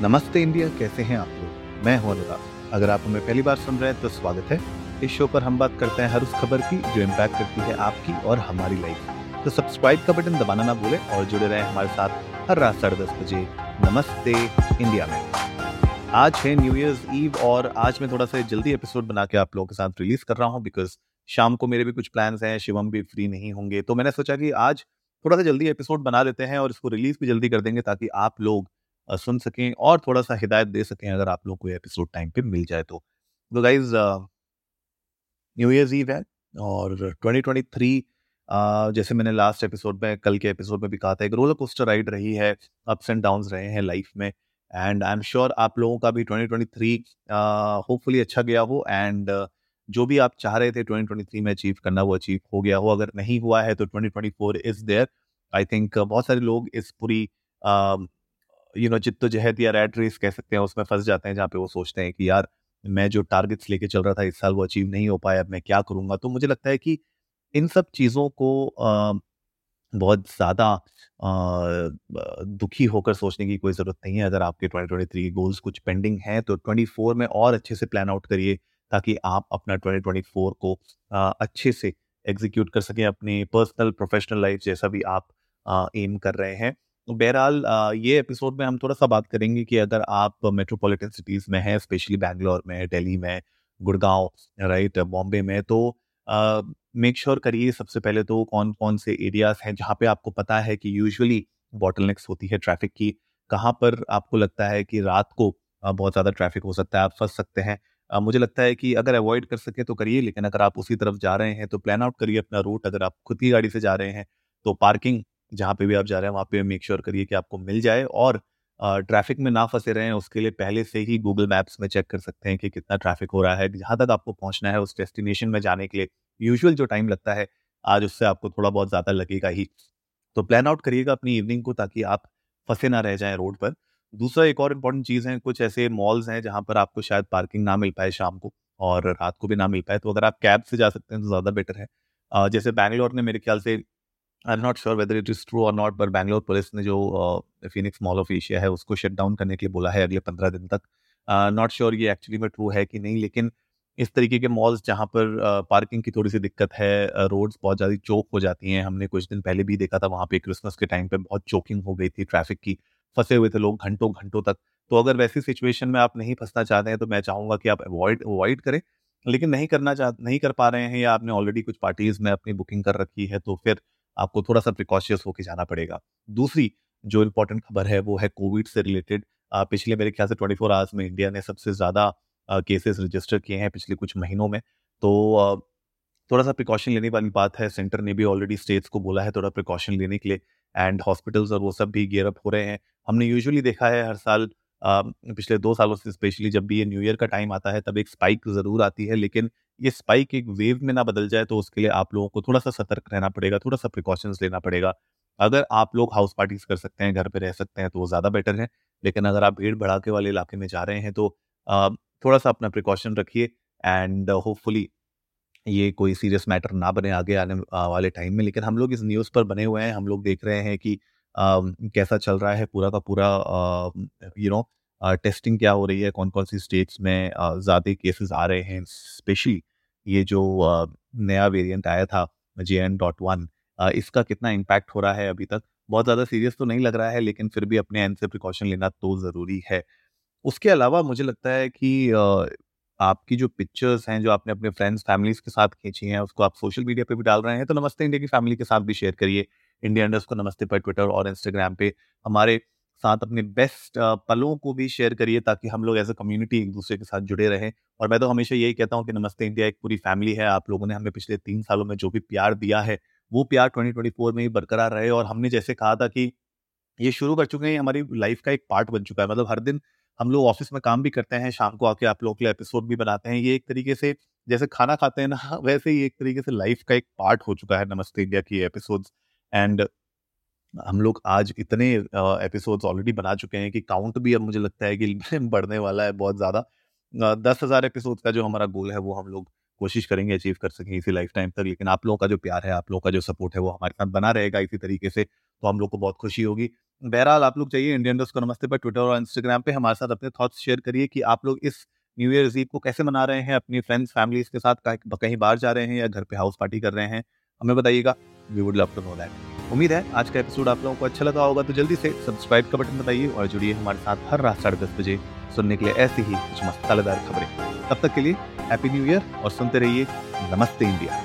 नमस्ते इंडिया, कैसे हैं आप लोग? मैं हूँ अनुराग। अगर आप हमें पहली बार सुन रहे हैं तो स्वागत है। इस शो पर हम बात करते हैं हर उस खबर की जो इम्पैक्ट करती है आपकी और हमारी लाइफ तो सब्सक्राइब का बटन दबाना ना भूलें और जुड़े रहें हमारे साथ हर रात साढ़े दस बजे नमस्ते इंडिया में। आज है न्यू ईयर्स ईव और आज मैं थोड़ा सा जल्दी एपिसोड बना के आप लोगों के साथ रिलीज़ कर रहा हूँ बिकॉज़ शाम को मेरे भी कुछ प्लान्स हैं, शिवम भी फ्री नहीं होंगे। तो मैंने सोचा कि आज थोड़ा सा जल्दी एपिसोड बना लेते हैं और इसको रिलीज़ भी जल्दी कर देंगे ताकि आप लोग सुन सकें और थोड़ा सा हिदायत दे सकें अगर आप लोग को एपिसोड टाइम पे मिल जाए तो। तो गाइज़ न्यू ईयर्स ईव है और 2023 uh, जैसे मैंने लास्ट एपिसोड में कल के एपिसोड में भी कहा था एक रोलर कोस्टर राइड रही है अप्स एंड डाउन रहे हैं लाइफ में। एंड आई एम श्योर आप लोगों का भी 2023 होपफुली uh, अच्छा गया हो एंड uh, जो भी आप चाह रहे थे 2023 में अचीव करना वो अचीव हो गया हो। अगर नहीं हुआ है तो 2024 इज़ देयर आई थिंक बहुत सारे लोग इस पूरी यू नो जिद्दोजहद या रैट रेस कह सकते हैं, उसमें फंस जाते हैं जहाँ पे वो सोचते हैं कि यार, मैं जो टारगेट्स लेके चल रहा था इस साल वो अचीव नहीं हो पाया, अब मैं क्या करूँगा? तो मुझे लगता है कि इन सब चीज़ों को बहुत ज़्यादा दुखी होकर सोचने की कोई ज़रूरत नहीं है। अगर आपके 2023 गोल्स कुछ पेंडिंग हैं तो 24 में और अच्छे से प्लान आउट करिए, ताकि आप अपना 2024 को अच्छे से एग्जीक्यूट कर सकें अपनी पर्सनल प्रोफेशनल लाइफ जैसा भी आप एम कर रहे हैं। तो बहरहाल ये एपिसोड में हम थोड़ा सा बात करेंगे कि अगर आप मेट्रोपॉलिटन सिटीज़ में हैं, स्पेशली बैंगलोर में, दिल्ली में, गुड़गांव, राइट, बॉम्बे में तो मेक श्योर करिए सबसे पहले तो कौन कौन से एरियाज़ हैं जहाँ पे आपको पता है कि यूजुअली बॉटलनेक्स होती है ट्रैफ़िक की। कहाँ पर आपको लगता है कि रात को बहुत ज़्यादा ट्रैफ़िक हो सकता है, आप फंस सकते हैं। मुझे लगता है कि अगर अवॉइड कर सके तो करिए, लेकिन अगर आप उसी तरफ़ जा रहे हैं तो प्लान आउट करिए अपना रूट अगर आप खुद की गाड़ी से जा रहे हैं तो पार्किंग जहाँ पे भी आप जा रहे हैं, वहाँ पे मेक श्योर करिए कि आपको मिल जाए और ट्रैफ़िक में ना फंसे रहें, उसके लिए पहले से ही गूगल मैप्स में चेक कर सकते हैं कि कितना ट्रैफ़िक हो रहा है। जहाँ तक आपको पहुँचना है, उस डेस्टिनेशन में जाने के लिए यूजुअल जो टाइम लगता है, आज उससे आपको थोड़ा बहुत ज़्यादा लगेगा ही। तो प्लान आउट करिएगा अपनी इवनिंग को ताकि आप फंसे ना रह जाएँ रोड पर। दूसरा एक और इंपॉर्टेंट चीज़ है, कुछ ऐसे मॉल्स हैं जहाँ पर आपको शायद पार्किंग ना मिल पाए शाम को और रात को भी ना मिल पाए तो अगर आप कैब से जा सकते हैं तो ज़्यादा बेटर है। जैसे बैंगलोर ने मेरे ख्याल से I am not sure whether it is true और नॉट बट बैंगलोर पुलिस ने जो फिनिक्स मॉल ऑफ़ एशिया है उसको शट डाउन करने के लिए बोला है अगले पंद्रह दिन तक। नॉट uh, श्योर sure ये एक्चुअली में ट्रू है कि नहीं लेकिन इस तरीके के मॉल्स जहाँ पर पार्किंग की थोड़ी सी दिक्कत है रोड्स बहुत ज़्यादा चौक हो जाती हैं। हमने कुछ दिन पहले भी देखा था वहाँ पे क्रिसमस के टाइम पे बहुत चोकिंग हो गई थी ट्रैफ़िक की फंसे हुए थे लोग घंटों घंटों तक। तो अगर वैसी सिचुएशन में आप नहीं फंसना चाहते हैं तो मैं चाहूँगा कि आप अवॉइड अवॉइड करें लेकिन नहीं करना चाह नहीं कर पा रहे हैं या आपने ऑलरेडी कुछ पार्टीज़ में अपनी बुकिंग कर रखी है तो फिर आपको थोड़ा सा प्रिकॉशियस होकर जाना पड़ेगा। दूसरी जो इम्पोर्टेंट खबर है, वो है कोविड से रिलेटेड पिछले मेरे ख्याल से ट्वेंटी फोर आवर्स में इंडिया ने सबसे ज़्यादा केसेस रजिस्टर किए हैं पिछले कुछ महीनों में। तो थोड़ा सा प्रिकॉशन लेने वाली बात है। सेंटर ने भी ऑलरेडी स्टेट्स को बोला है थोड़ा प्रिकॉशन लेने के लिए। एंड हॉस्पिटल्स और वो सब भी गियर अप हो रहे हैं। हमने यूजुअली देखा है हर साल पिछले दो सालों से स्पेशली जब भी ये न्यू ईयर का टाइम आता है, तब एक स्पाइक ज़रूर आती है। लेकिन ये स्पाइक एक वेव में ना बदल जाए तो उसके लिए आप लोगों को थोड़ा सा सतर्क रहना पड़ेगा थोड़ा सा प्रिकॉशंस लेना पड़ेगा। अगर आप लोग हाउस पार्टीज़ कर सकते हैं, घर पे रह सकते हैं तो वो ज़्यादा बेटर है। लेकिन अगर आप भीड़ भड़ाके वाले इलाके में जा रहे हैं तो थोड़ा सा अपना प्रिकॉशन रखिए एंड होपफुली ये कोई सीरियस मैटर ना बने आगे आने वाले टाइम में। लेकिन हम लोग इस न्यूज़ पर बने हुए हैं, हम लोग देख रहे हैं कि कैसा चल रहा है पूरा का पूरा यू नो टेस्टिंग क्या हो रही है कौन कौन सी स्टेट्स में ज़्यादा केसेस आ रहे हैं स्पेशली ये जो नया वेरिएंट आया था जे एन डॉट वन इसका कितना इम्पैक्ट हो रहा है अभी तक? बहुत ज़्यादा सीरियस तो नहीं लग रहा है, लेकिन फिर भी अपने एंड से प्रिकॉशन लेना तो ज़रूरी है। उसके अलावा मुझे लगता है कि आपकी जो पिक्चर्स हैं, जो आपने अपने फ्रेंड्स फैमिलीज़ के साथ खींची हैं, उसको आप सोशल मीडिया पे भी डाल रहे हैं तो नमस्ते इंडिया की फैमिली के साथ भी शेयर करिए। इंडिया इंडस्ट को नमस्ते पर ट्विटर और इंस्टाग्राम पे हमारे साथ अपने बेस्ट पलों को भी शेयर करिए ताकि हम लोग एज अ कम्युनिटी एक दूसरे के साथ जुड़े रहें। और मैं तो हमेशा यही कहता हूँ कि नमस्ते इंडिया, एक पूरी फैमिली है। आप लोगों ने हमें पिछले तीन सालों में जो भी प्यार दिया है, वो प्यार 2024 में ही बरकरार रहे। और हमने जैसे कहा था कि ये शुरू कर चुके हैं हमारी लाइफ का एक पार्ट बन चुका है। मतलब हर दिन हम लोग ऑफ़िस में काम भी करते हैं, शाम को आके आप लोगों के लिए एपिसोड भी बनाते हैं। ये एक तरीके से, जैसे खाना खाते हैं ना, वैसे ही एक तरीके से लाइफ का एक पार्ट हो चुका है नमस्ते इंडिया की एपिसोड्स एंड हम लोग आज इतने एपिसोड्स ऑलरेडी बना चुके हैं कि काउंट भी अब मुझे लगता है कि बढ़ने वाला है बहुत ज़्यादा। दस हज़ार एपिसोड का जो हमारा गोल है वो हम लोग कोशिश करेंगे अचीव कर सकें इसी लाइफ टाइम तक, लेकिन आप लोगों का जो प्यार है, आप लोगों का जो सपोर्ट है वो हमारे साथ बना रहेगा इसी तरीके से तो हम लोग को बहुत खुशी होगी। बहरहाल आप लोग चाहिए इंडियन को नमस्ते पर ट्विटर और इंस्टाग्राम पे हमारे साथ अपने थॉट्स शेयर करिए कि आप लोग इस न्यू ईयर ईव को कैसे मना रहे हैं, अपनी फ्रेंड्स फैमिलीज़ के साथ कहीं बाहर जा रहे हैं या घर पे हाउस पार्टी कर रहे हैं। हमें बताइएगा we would love to know that उम्मीद है आज का एपिसोड आप लोगों को अच्छा लगा होगा तो जल्दी से सब्सक्राइब का बटन बताइए और जुड़िए हमारे साथ हर रात साढ़े दस बजे सुनने के लिए ऐसी ही कुछ मसालेदार खबरें। तब तक के लिए हैप्पी न्यू ईयर और सुनते रहिए नमस्ते इंडिया।